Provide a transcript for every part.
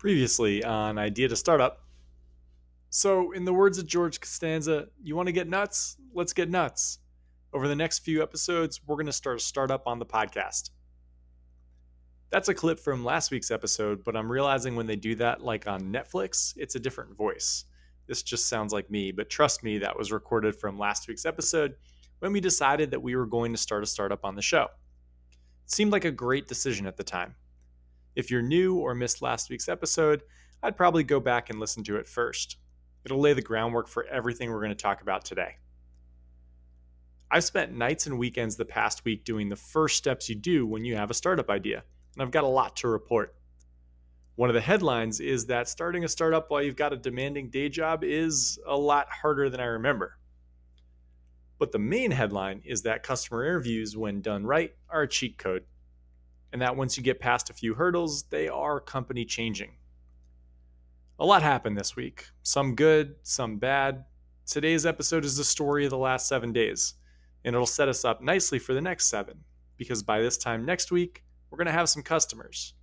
Previously on Idea to Startup. So, in the words of George Costanza, you want to get nuts? Let's get nuts. Over the next few episodes, we're going to start a startup on the podcast. That's a clip from last week's episode, but I'm realizing when they do that, like on Netflix, it's a different voice. This just sounds like me, but trust me, that was recorded from last week's episode when we decided that we were going to start a startup on the show. It seemed like a great decision at the time. If you're new or missed last week's episode, I'd probably go back and listen to it first. It'll lay the groundwork for everything we're going to talk about today. I've spent nights and weekends the past week doing the first steps you do when you have a startup idea, and I've got a lot to report. One of the headlines is that starting a startup while you've got a demanding day job is a lot harder than I remember. But the main headline is that customer interviews, when done right, are a cheat code and that once you get past a few hurdles, they are company changing. A lot happened this week, some good, some bad. Today's episode is the story of the last seven days, and it'll set us up nicely for the next seven, because by this time next week, we're going to have some customers.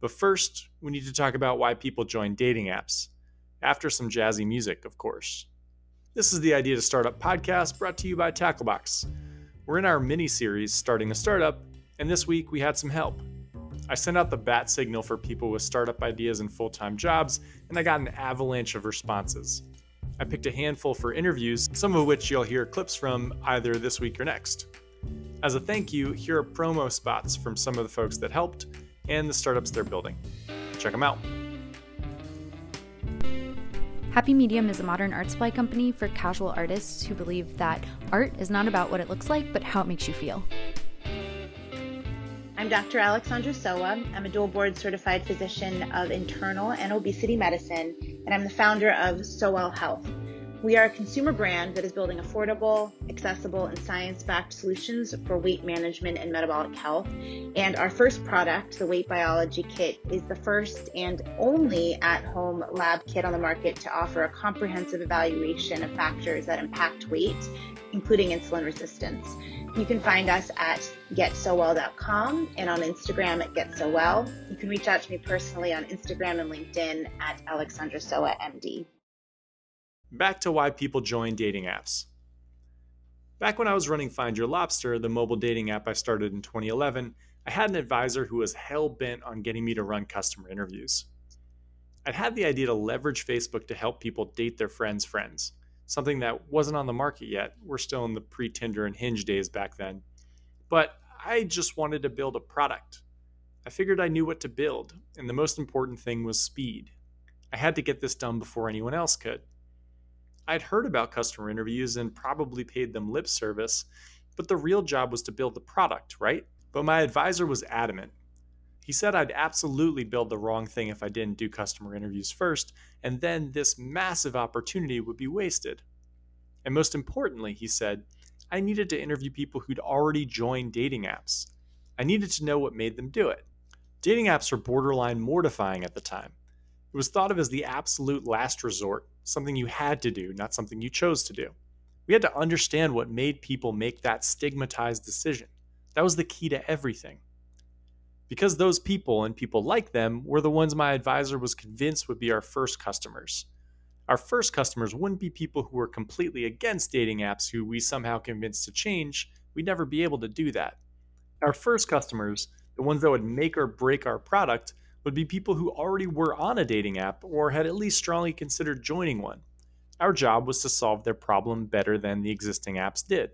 But first, we need to talk about why people join dating apps, after some jazzy music, of course. This is the Idea to Startup podcast brought to you by Tacklebox. We're in our mini series, Starting a Startup, and this week we had some help. I sent out the bat signal for people with startup ideas and full time jobs, and I got an avalanche of responses. I picked a handful for interviews, some of which you'll hear clips from either this week or next. As a thank you, here are promo spots from some of the folks that helped and the startups they're building. Check them out. Happy Medium is a modern art supply company for casual artists who believe that art is not about what it looks like, but how it makes you feel. I'm Dr. Alexandra Sowa. I'm a dual board certified physician of internal and obesity medicine, and I'm the founder of Sowell Health. We are a consumer brand that is building affordable, accessible, and science backed solutions for weight management and metabolic health. And our first product, the Weight Biology Kit, is the first and only at home lab kit on the market to offer a comprehensive evaluation of factors that impact weight, including insulin resistance. You can find us at getsowell.com and on Instagram at getsowell. You can reach out to me personally on Instagram and LinkedIn at Alexandra Sowa MD. Back to why people join dating apps. Back when I was running Find Your Lobster, the mobile dating app I started in 2011, I had an advisor who was hell bent on getting me to run customer interviews. I'd had the idea to leverage Facebook to help people date their friends' friends something that wasn't on the market yet. We're still in the pre Tinder and Hinge days back then. But I just wanted to build a product. I figured I knew what to build, and the most important thing was speed. I had to get this done before anyone else could. I'd heard about customer interviews and probably paid them lip service, but the real job was to build the product, right? But my advisor was adamant. He said I'd absolutely build the wrong thing if I didn't do customer interviews first, and then this massive opportunity would be wasted. And most importantly, he said, I needed to interview people who'd already joined dating apps. I needed to know what made them do it. Dating apps were borderline mortifying at the time. It was thought of as the absolute last resort, something you had to do, not something you chose to do. We had to understand what made people make that stigmatized decision. That was the key to everything because those people and people like them were the ones my advisor was convinced would be our first customers. Our first customers wouldn't be people who were completely against dating apps who we somehow convinced to change. We'd never be able to do that. Our first customers, the ones that would make or break our product, would be people who already were on a dating app or had at least strongly considered joining one. Our job was to solve their problem better than the existing apps did.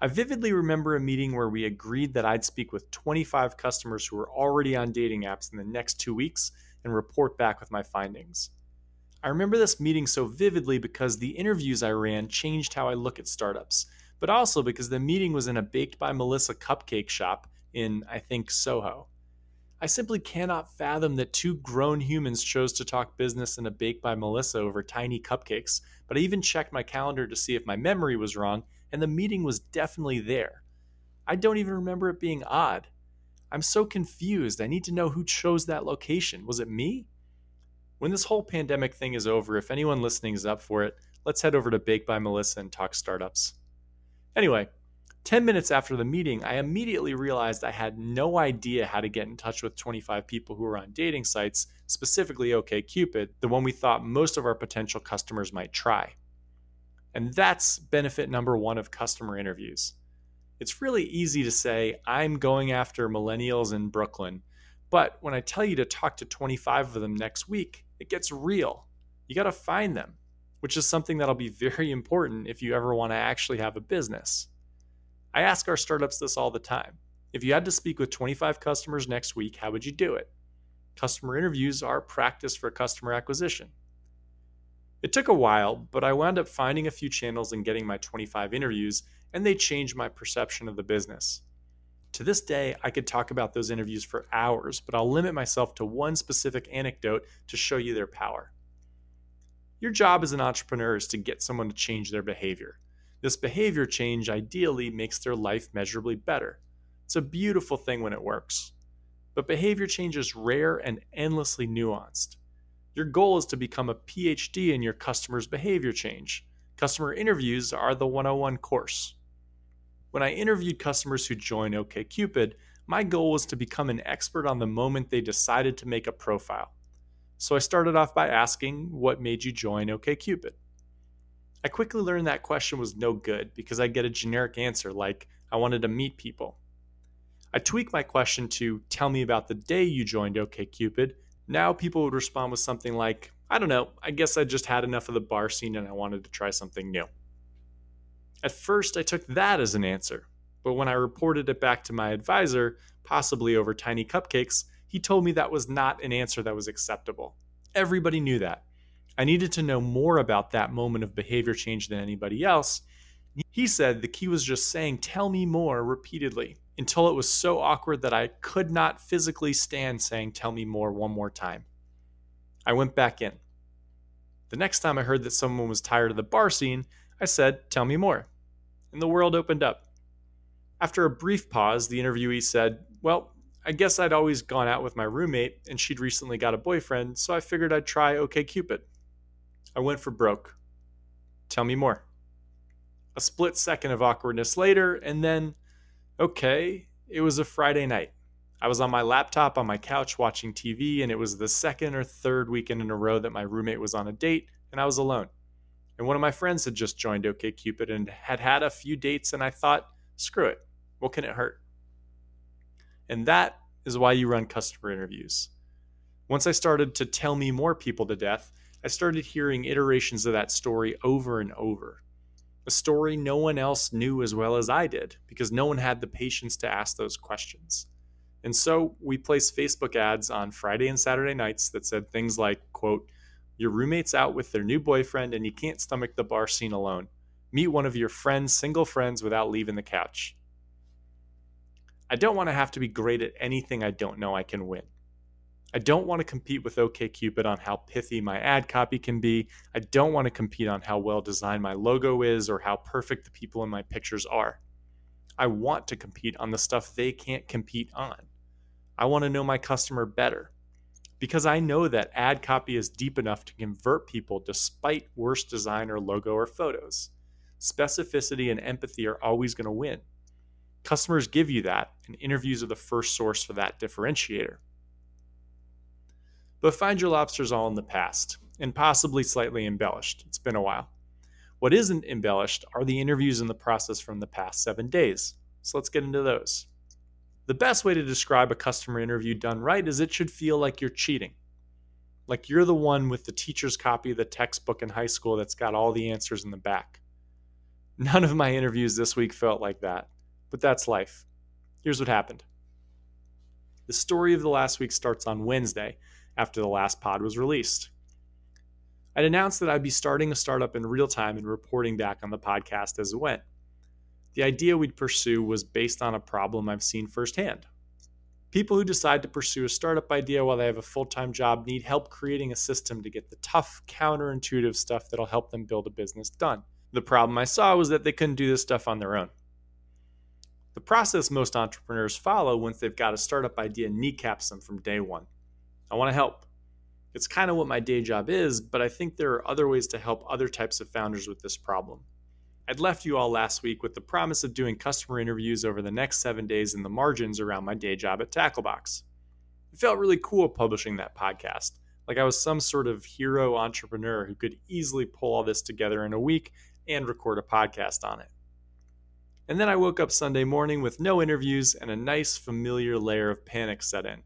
I vividly remember a meeting where we agreed that I'd speak with 25 customers who were already on dating apps in the next two weeks and report back with my findings. I remember this meeting so vividly because the interviews I ran changed how I look at startups, but also because the meeting was in a Baked by Melissa cupcake shop in, I think, Soho. I simply cannot fathom that two grown humans chose to talk business in a Bake by Melissa over tiny cupcakes, but I even checked my calendar to see if my memory was wrong, and the meeting was definitely there. I don't even remember it being odd. I'm so confused. I need to know who chose that location. Was it me? When this whole pandemic thing is over, if anyone listening is up for it, let's head over to Bake by Melissa and talk startups. Anyway, 10 minutes after the meeting, I immediately realized I had no idea how to get in touch with 25 people who were on dating sites, specifically OKCupid, the one we thought most of our potential customers might try. And that's benefit number one of customer interviews. It's really easy to say, I'm going after millennials in Brooklyn, but when I tell you to talk to 25 of them next week, it gets real. You got to find them, which is something that'll be very important if you ever want to actually have a business. I ask our startups this all the time. If you had to speak with 25 customers next week, how would you do it? Customer interviews are practice for customer acquisition. It took a while, but I wound up finding a few channels and getting my 25 interviews, and they changed my perception of the business. To this day, I could talk about those interviews for hours, but I'll limit myself to one specific anecdote to show you their power. Your job as an entrepreneur is to get someone to change their behavior. This behavior change ideally makes their life measurably better. It's a beautiful thing when it works. But behavior change is rare and endlessly nuanced. Your goal is to become a PhD in your customer's behavior change. Customer interviews are the 101 course. When I interviewed customers who joined OKCupid, my goal was to become an expert on the moment they decided to make a profile. So I started off by asking, What made you join OKCupid? I quickly learned that question was no good because I'd get a generic answer like, I wanted to meet people. I tweaked my question to, tell me about the day you joined OKCupid. Now people would respond with something like, I don't know, I guess I just had enough of the bar scene and I wanted to try something new. At first, I took that as an answer, but when I reported it back to my advisor, possibly over tiny cupcakes, he told me that was not an answer that was acceptable. Everybody knew that. I needed to know more about that moment of behavior change than anybody else. He said the key was just saying, Tell me more repeatedly until it was so awkward that I could not physically stand saying, Tell me more one more time. I went back in. The next time I heard that someone was tired of the bar scene, I said, Tell me more. And the world opened up. After a brief pause, the interviewee said, Well, I guess I'd always gone out with my roommate, and she'd recently got a boyfriend, so I figured I'd try OKCupid. I went for broke. Tell me more. A split second of awkwardness later, and then, okay, it was a Friday night. I was on my laptop on my couch watching TV, and it was the second or third weekend in a row that my roommate was on a date, and I was alone. And one of my friends had just joined OKCupid and had had a few dates, and I thought, screw it, what can it hurt? And that is why you run customer interviews. Once I started to tell me more people to death, I started hearing iterations of that story over and over. A story no one else knew as well as I did because no one had the patience to ask those questions. And so we placed Facebook ads on Friday and Saturday nights that said things like, quote, your roommate's out with their new boyfriend and you can't stomach the bar scene alone. Meet one of your friend's single friends without leaving the couch. I don't want to have to be great at anything I don't know I can win. I don't want to compete with OKCupid on how pithy my ad copy can be. I don't want to compete on how well designed my logo is or how perfect the people in my pictures are. I want to compete on the stuff they can't compete on. I want to know my customer better because I know that ad copy is deep enough to convert people despite worse design or logo or photos. Specificity and empathy are always going to win. Customers give you that, and interviews are the first source for that differentiator. But Find Your Lobster's all in the past, and possibly slightly embellished. It's been a while. What isn't embellished are the interviews in the process from the past seven days. So let's get into those. The best way to describe a customer interview done right is it should feel like you're cheating. Like you're the one with the teacher's copy of the textbook in high school that's got all the answers in the back. None of my interviews this week felt like that, but that's life. Here's what happened. The story of the last week starts on Wednesday after the last pod was released. I'd announced that I'd be starting a startup in real time and reporting back on the podcast as it went. The idea we'd pursue was based on a problem I've seen firsthand. People who decide to pursue a startup idea while they have a full time job need help creating a system to get the tough, counterintuitive stuff that'll help them build a business done. The problem I saw was that they couldn't do this stuff on their own. The process most entrepreneurs follow once they've got a startup idea kneecaps them from day one. I want to help. It's kind of what my day job is, but I think there are other ways to help other types of founders with this problem. I'd left you all last week with the promise of doing customer interviews over the next seven days in the margins around my day job at Tacklebox. It felt really cool publishing that podcast, like I was some sort of hero entrepreneur who could easily pull all this together in a week and record a podcast on it. And then I woke up Sunday morning with no interviews and a nice familiar layer of panic set in.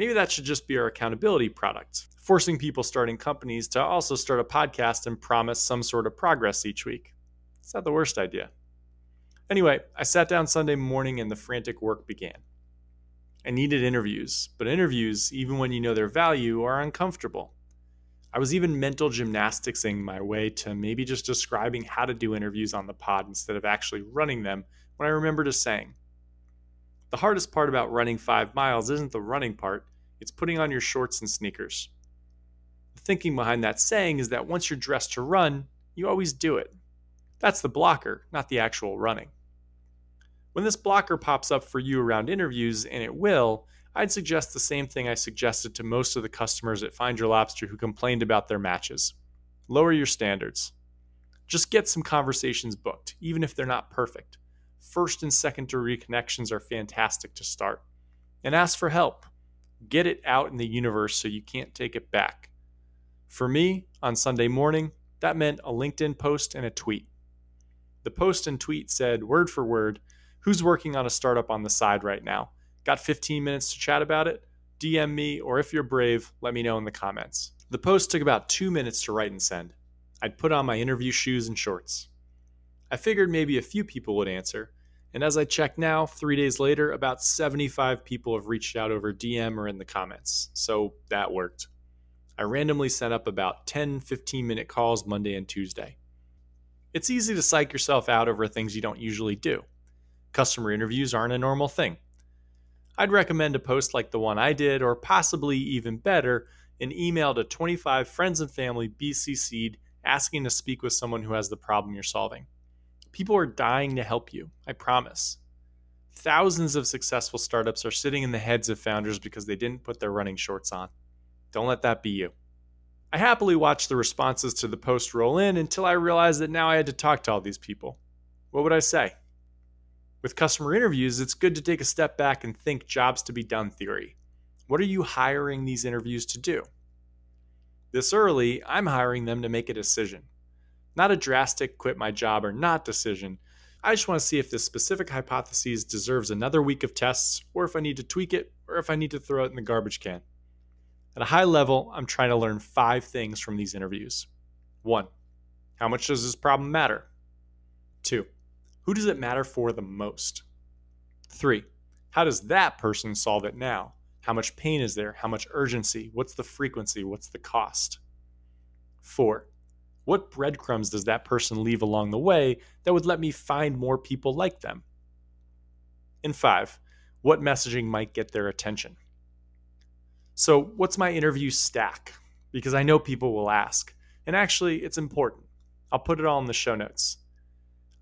Maybe that should just be our accountability product, forcing people starting companies to also start a podcast and promise some sort of progress each week. It's not the worst idea. Anyway, I sat down Sunday morning and the frantic work began. I needed interviews, but interviews, even when you know their value, are uncomfortable. I was even mental gymnasticsing my way to maybe just describing how to do interviews on the pod instead of actually running them when I remembered a saying. The hardest part about running five miles isn't the running part, it's putting on your shorts and sneakers. The thinking behind that saying is that once you're dressed to run, you always do it. That's the blocker, not the actual running. When this blocker pops up for you around interviews, and it will, I'd suggest the same thing I suggested to most of the customers at Find Your Lobster who complained about their matches. Lower your standards. Just get some conversations booked, even if they're not perfect. First and second degree connections are fantastic to start. And ask for help. Get it out in the universe so you can't take it back. For me, on Sunday morning, that meant a LinkedIn post and a tweet. The post and tweet said, word for word, who's working on a startup on the side right now? Got 15 minutes to chat about it? DM me, or if you're brave, let me know in the comments. The post took about two minutes to write and send. I'd put on my interview shoes and shorts. I figured maybe a few people would answer, and as I check now, three days later, about 75 people have reached out over DM or in the comments, so that worked. I randomly set up about 10 15 minute calls Monday and Tuesday. It's easy to psych yourself out over things you don't usually do. Customer interviews aren't a normal thing. I'd recommend a post like the one I did, or possibly even better, an email to 25 friends and family BCC'd asking to speak with someone who has the problem you're solving. People are dying to help you, I promise. Thousands of successful startups are sitting in the heads of founders because they didn't put their running shorts on. Don't let that be you. I happily watched the responses to the post roll in until I realized that now I had to talk to all these people. What would I say? With customer interviews, it's good to take a step back and think jobs to be done theory. What are you hiring these interviews to do? This early, I'm hiring them to make a decision. Not a drastic quit my job or not decision. I just want to see if this specific hypothesis deserves another week of tests, or if I need to tweak it, or if I need to throw it in the garbage can. At a high level, I'm trying to learn five things from these interviews. One, how much does this problem matter? Two, who does it matter for the most? Three, how does that person solve it now? How much pain is there? How much urgency? What's the frequency? What's the cost? Four, what breadcrumbs does that person leave along the way that would let me find more people like them? And five, what messaging might get their attention? So, what's my interview stack? Because I know people will ask. And actually, it's important. I'll put it all in the show notes.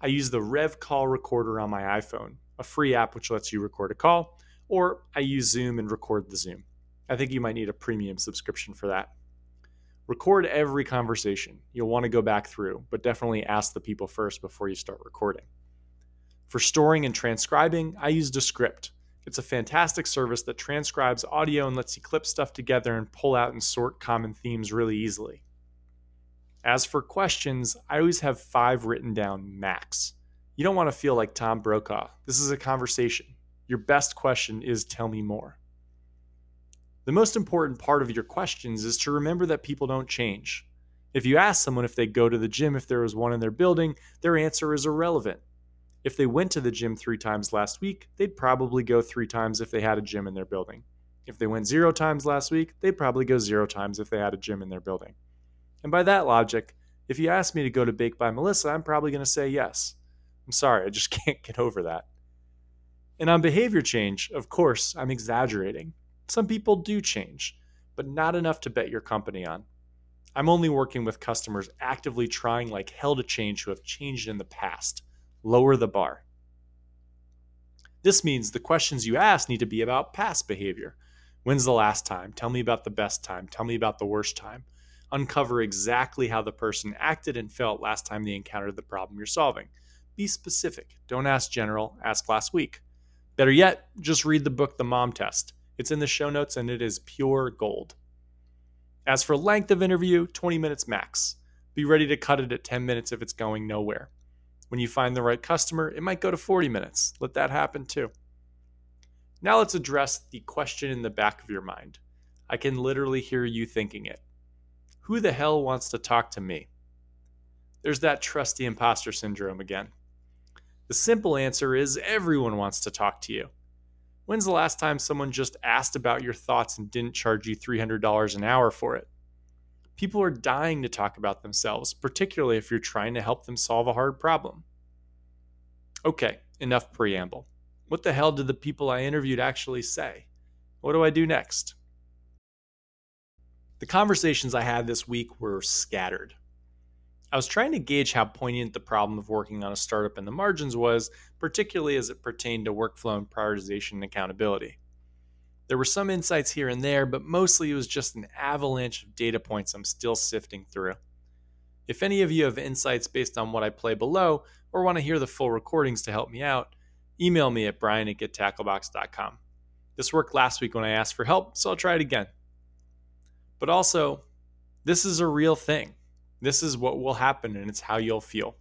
I use the Rev Call Recorder on my iPhone, a free app which lets you record a call, or I use Zoom and record the Zoom. I think you might need a premium subscription for that. Record every conversation. You'll want to go back through, but definitely ask the people first before you start recording. For storing and transcribing, I use Descript. It's a fantastic service that transcribes audio and lets you clip stuff together and pull out and sort common themes really easily. As for questions, I always have five written down max. You don't want to feel like Tom Brokaw. This is a conversation. Your best question is tell me more. The most important part of your questions is to remember that people don't change. If you ask someone if they go to the gym if there is one in their building, their answer is irrelevant. If they went to the gym three times last week, they'd probably go three times if they had a gym in their building. If they went zero times last week, they'd probably go zero times if they had a gym in their building. And by that logic, if you ask me to go to Bake by Melissa, I'm probably going to say yes. I'm sorry, I just can't get over that. And on behavior change, of course, I'm exaggerating. Some people do change, but not enough to bet your company on. I'm only working with customers actively trying like hell to change who have changed in the past lower the bar. This means the questions you ask need to be about past behavior. When's the last time? Tell me about the best time. Tell me about the worst time. Uncover exactly how the person acted and felt last time they encountered the problem you're solving. Be specific. Don't ask general, ask last week. Better yet, just read the book The Mom Test. It's in the show notes and it is pure gold. As for length of interview, 20 minutes max. Be ready to cut it at 10 minutes if it's going nowhere. When you find the right customer, it might go to 40 minutes. Let that happen too. Now let's address the question in the back of your mind. I can literally hear you thinking it. Who the hell wants to talk to me? There's that trusty imposter syndrome again. The simple answer is everyone wants to talk to you. When's the last time someone just asked about your thoughts and didn't charge you $300 an hour for it? People are dying to talk about themselves, particularly if you're trying to help them solve a hard problem. Okay, enough preamble. What the hell did the people I interviewed actually say? What do I do next? The conversations I had this week were scattered. I was trying to gauge how poignant the problem of working on a startup in the margins was, particularly as it pertained to workflow and prioritization and accountability. There were some insights here and there, but mostly it was just an avalanche of data points I'm still sifting through. If any of you have insights based on what I play below, or want to hear the full recordings to help me out, email me at brian at gettacklebox.com. This worked last week when I asked for help, so I'll try it again. But also, this is a real thing. This is what will happen, and it's how you'll feel.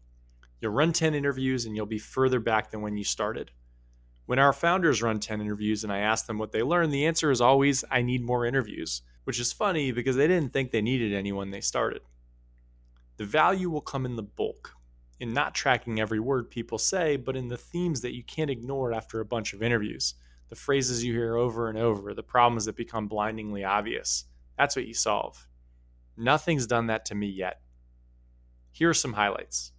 You'll run 10 interviews and you'll be further back than when you started. When our founders run 10 interviews and I ask them what they learned, the answer is always, I need more interviews, which is funny because they didn't think they needed any when they started. The value will come in the bulk, in not tracking every word people say, but in the themes that you can't ignore after a bunch of interviews, the phrases you hear over and over, the problems that become blindingly obvious. That's what you solve. Nothing's done that to me yet. Here are some highlights.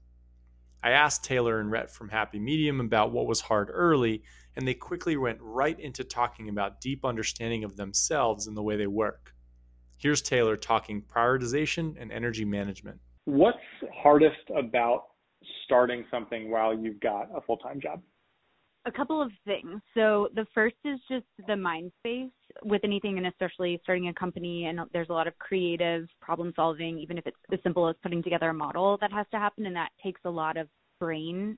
I asked Taylor and Rhett from Happy Medium about what was hard early, and they quickly went right into talking about deep understanding of themselves and the way they work. Here's Taylor talking prioritization and energy management. What's hardest about starting something while you've got a full time job? A couple of things. So the first is just the mind space with anything, and especially starting a company. And there's a lot of creative problem solving, even if it's as simple as putting together a model that has to happen, and that takes a lot of brain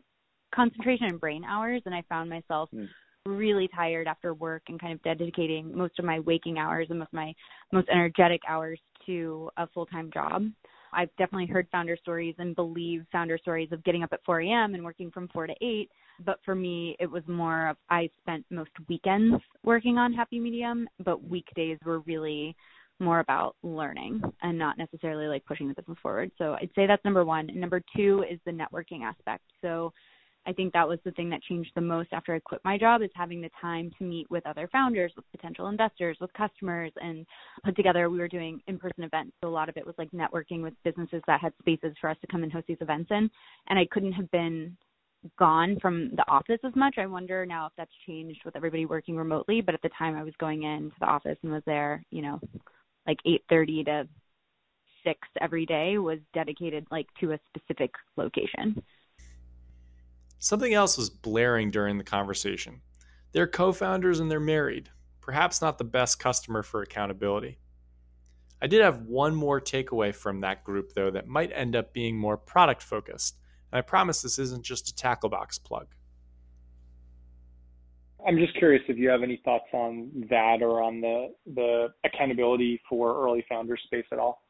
concentration and brain hours. And I found myself mm. really tired after work and kind of dedicating most of my waking hours and most of my most energetic hours to a full time job. I've definitely heard founder stories and believe founder stories of getting up at 4 a.m. and working from 4 to 8. But for me, it was more of I spent most weekends working on Happy Medium, but weekdays were really more about learning and not necessarily like pushing the business forward. So I'd say that's number one. And number two is the networking aspect. So I think that was the thing that changed the most after I quit my job is having the time to meet with other founders, with potential investors, with customers, and put together. We were doing in-person events, so a lot of it was like networking with businesses that had spaces for us to come and host these events in. And I couldn't have been gone from the office as much. I wonder now if that's changed with everybody working remotely. But at the time, I was going into the office and was there, you know, like 8:30 to six every day was dedicated like to a specific location. Something else was blaring during the conversation. They're co founders and they're married. Perhaps not the best customer for accountability. I did have one more takeaway from that group, though, that might end up being more product focused. And I promise this isn't just a Tacklebox plug. I'm just curious if you have any thoughts on that or on the the accountability for early founder space at all.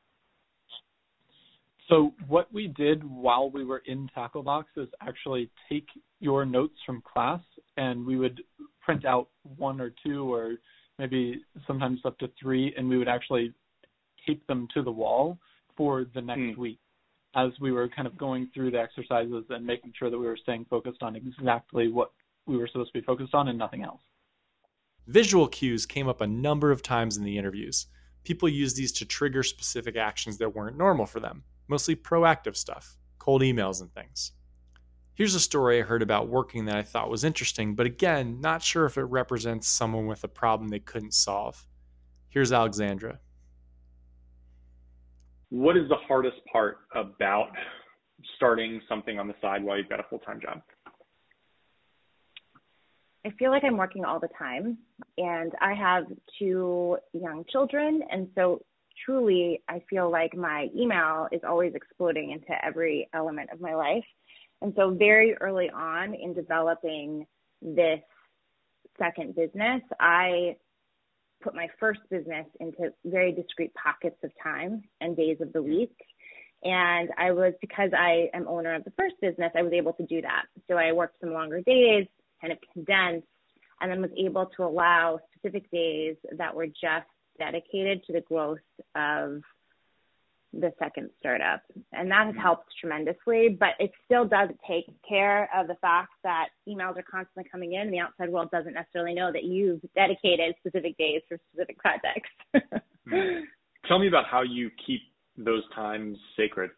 So what we did while we were in Tacklebox is actually take your notes from class and we would print out one or two or maybe sometimes up to three and we would actually tape them to the wall for the next mm. week as we were kind of going through the exercises and making sure that we were staying focused on exactly what we were supposed to be focused on and nothing else. Visual cues came up a number of times in the interviews. People used these to trigger specific actions that weren't normal for them mostly proactive stuff, cold emails and things. Here's a story I heard about working that I thought was interesting, but again, not sure if it represents someone with a problem they couldn't solve. Here's Alexandra. What is the hardest part about starting something on the side while you've got a full time job? I feel like I'm working all the time, and I have two young children, and so truly, I feel like my email is always exploding into every element of my life. And so, very early on in developing this second business, I put my first business into very discrete pockets of time and days of the week. And I was, because I am owner of the first business, I was able to do that. So I worked some longer days, kind of condensed, and then was able to allow specific days that were just dedicated to the growth of the second startup. And that has mm-hmm. helped tremendously, but it still does take care of the fact that emails are constantly coming in and the outside world doesn't necessarily know that you've dedicated specific days for specific projects. mm-hmm. Tell me about how you keep those times sacred.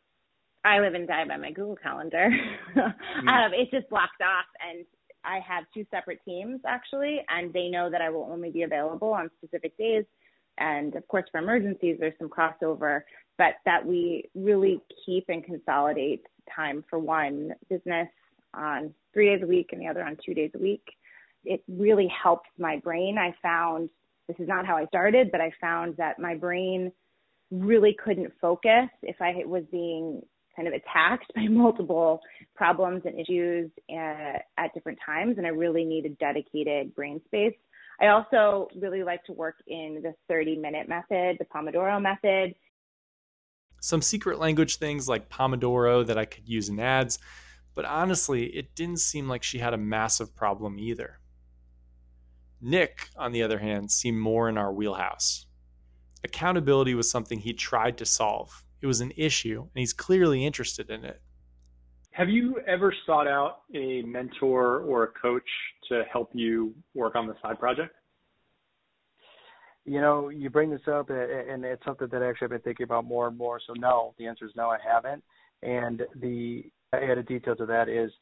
I live and die by my Google Calendar. mm-hmm. um, it's just blocked off and I have two separate teams actually, and they know that I will only be available on specific days. And of course, for emergencies, there's some crossover, but that we really keep and consolidate time for one business on three days a week and the other on two days a week. It really helps my brain. I found this is not how I started, but I found that my brain really couldn't focus if I was being kind of attacked by multiple problems and issues at, uh, at different times, and I really needed dedicated brain space. I also really like to work in the 30 minute method, the Pomodoro method. Some secret language things like Pomodoro that I could use in ads, but honestly, it didn't seem like she had a massive problem either. Nick, on the other hand, seemed more in our wheelhouse. Accountability was something he tried to solve, it was an issue, and he's clearly interested in it. Have you ever sought out a mentor or a coach to help you work on the side project? You know, you bring this up, and it's something that actually I've been thinking about more and more. So, no, the answer is no, I haven't. And the added detail to that is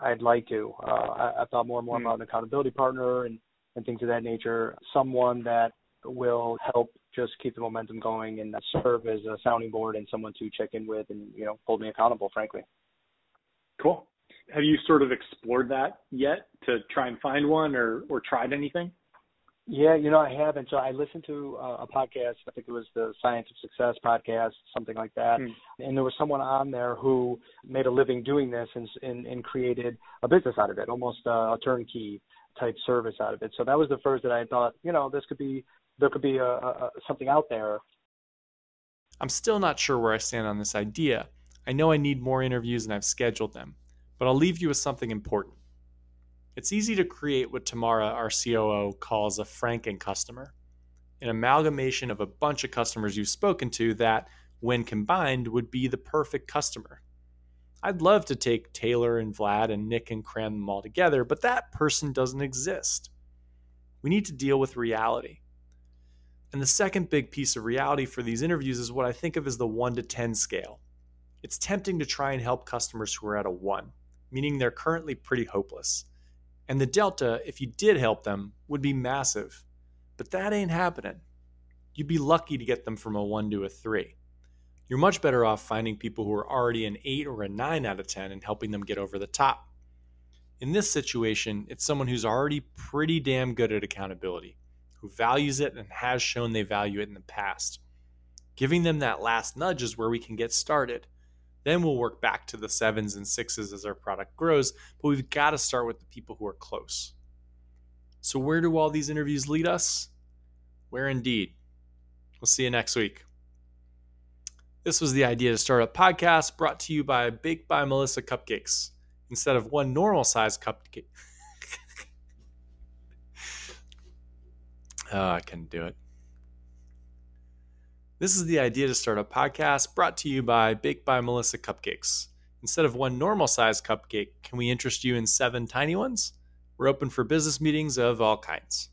I'd like to. Uh, I, I've thought more and more mm-hmm. about an accountability partner and, and things of that nature, someone that will help just keep the momentum going and serve as a sounding board and someone to check in with and you know hold me accountable frankly cool have you sort of explored that yet to try and find one or or tried anything yeah you know i haven't so i listened to uh, a podcast i think it was the science of success podcast something like that mm. and there was someone on there who made a living doing this and and, and created a business out of it almost uh, a turnkey type service out of it so that was the first that i thought you know this could be there could be a, a, something out there. I'm still not sure where I stand on this idea. I know I need more interviews and I've scheduled them, but I'll leave you with something important. It's easy to create what Tamara, our COO, calls a Franken customer, an amalgamation of a bunch of customers you've spoken to that, when combined, would be the perfect customer. I'd love to take Taylor and Vlad and Nick and cram them all together, but that person doesn't exist. We need to deal with reality. And the second big piece of reality for these interviews is what I think of as the 1 to 10 scale. It's tempting to try and help customers who are at a 1, meaning they're currently pretty hopeless. And the delta, if you did help them, would be massive. But that ain't happening. You'd be lucky to get them from a 1 to a 3. You're much better off finding people who are already an 8 or a 9 out of 10 and helping them get over the top. In this situation, it's someone who's already pretty damn good at accountability who values it and has shown they value it in the past. Giving them that last nudge is where we can get started. Then we'll work back to the sevens and sixes as our product grows, but we've got to start with the people who are close. So, where do all these interviews lead us? Where indeed? We'll see you next week. This was the Idea to Startup podcast brought to you by Baked by Melissa Cupcakes. Instead of one normal size cupcake. Oh, I couldn't do it. This is the idea to Startup podcast brought to you by Baked by Melissa Cupcakes. Instead of one normal size cupcake, can we interest you in seven tiny ones? We're open for business meetings of all kinds.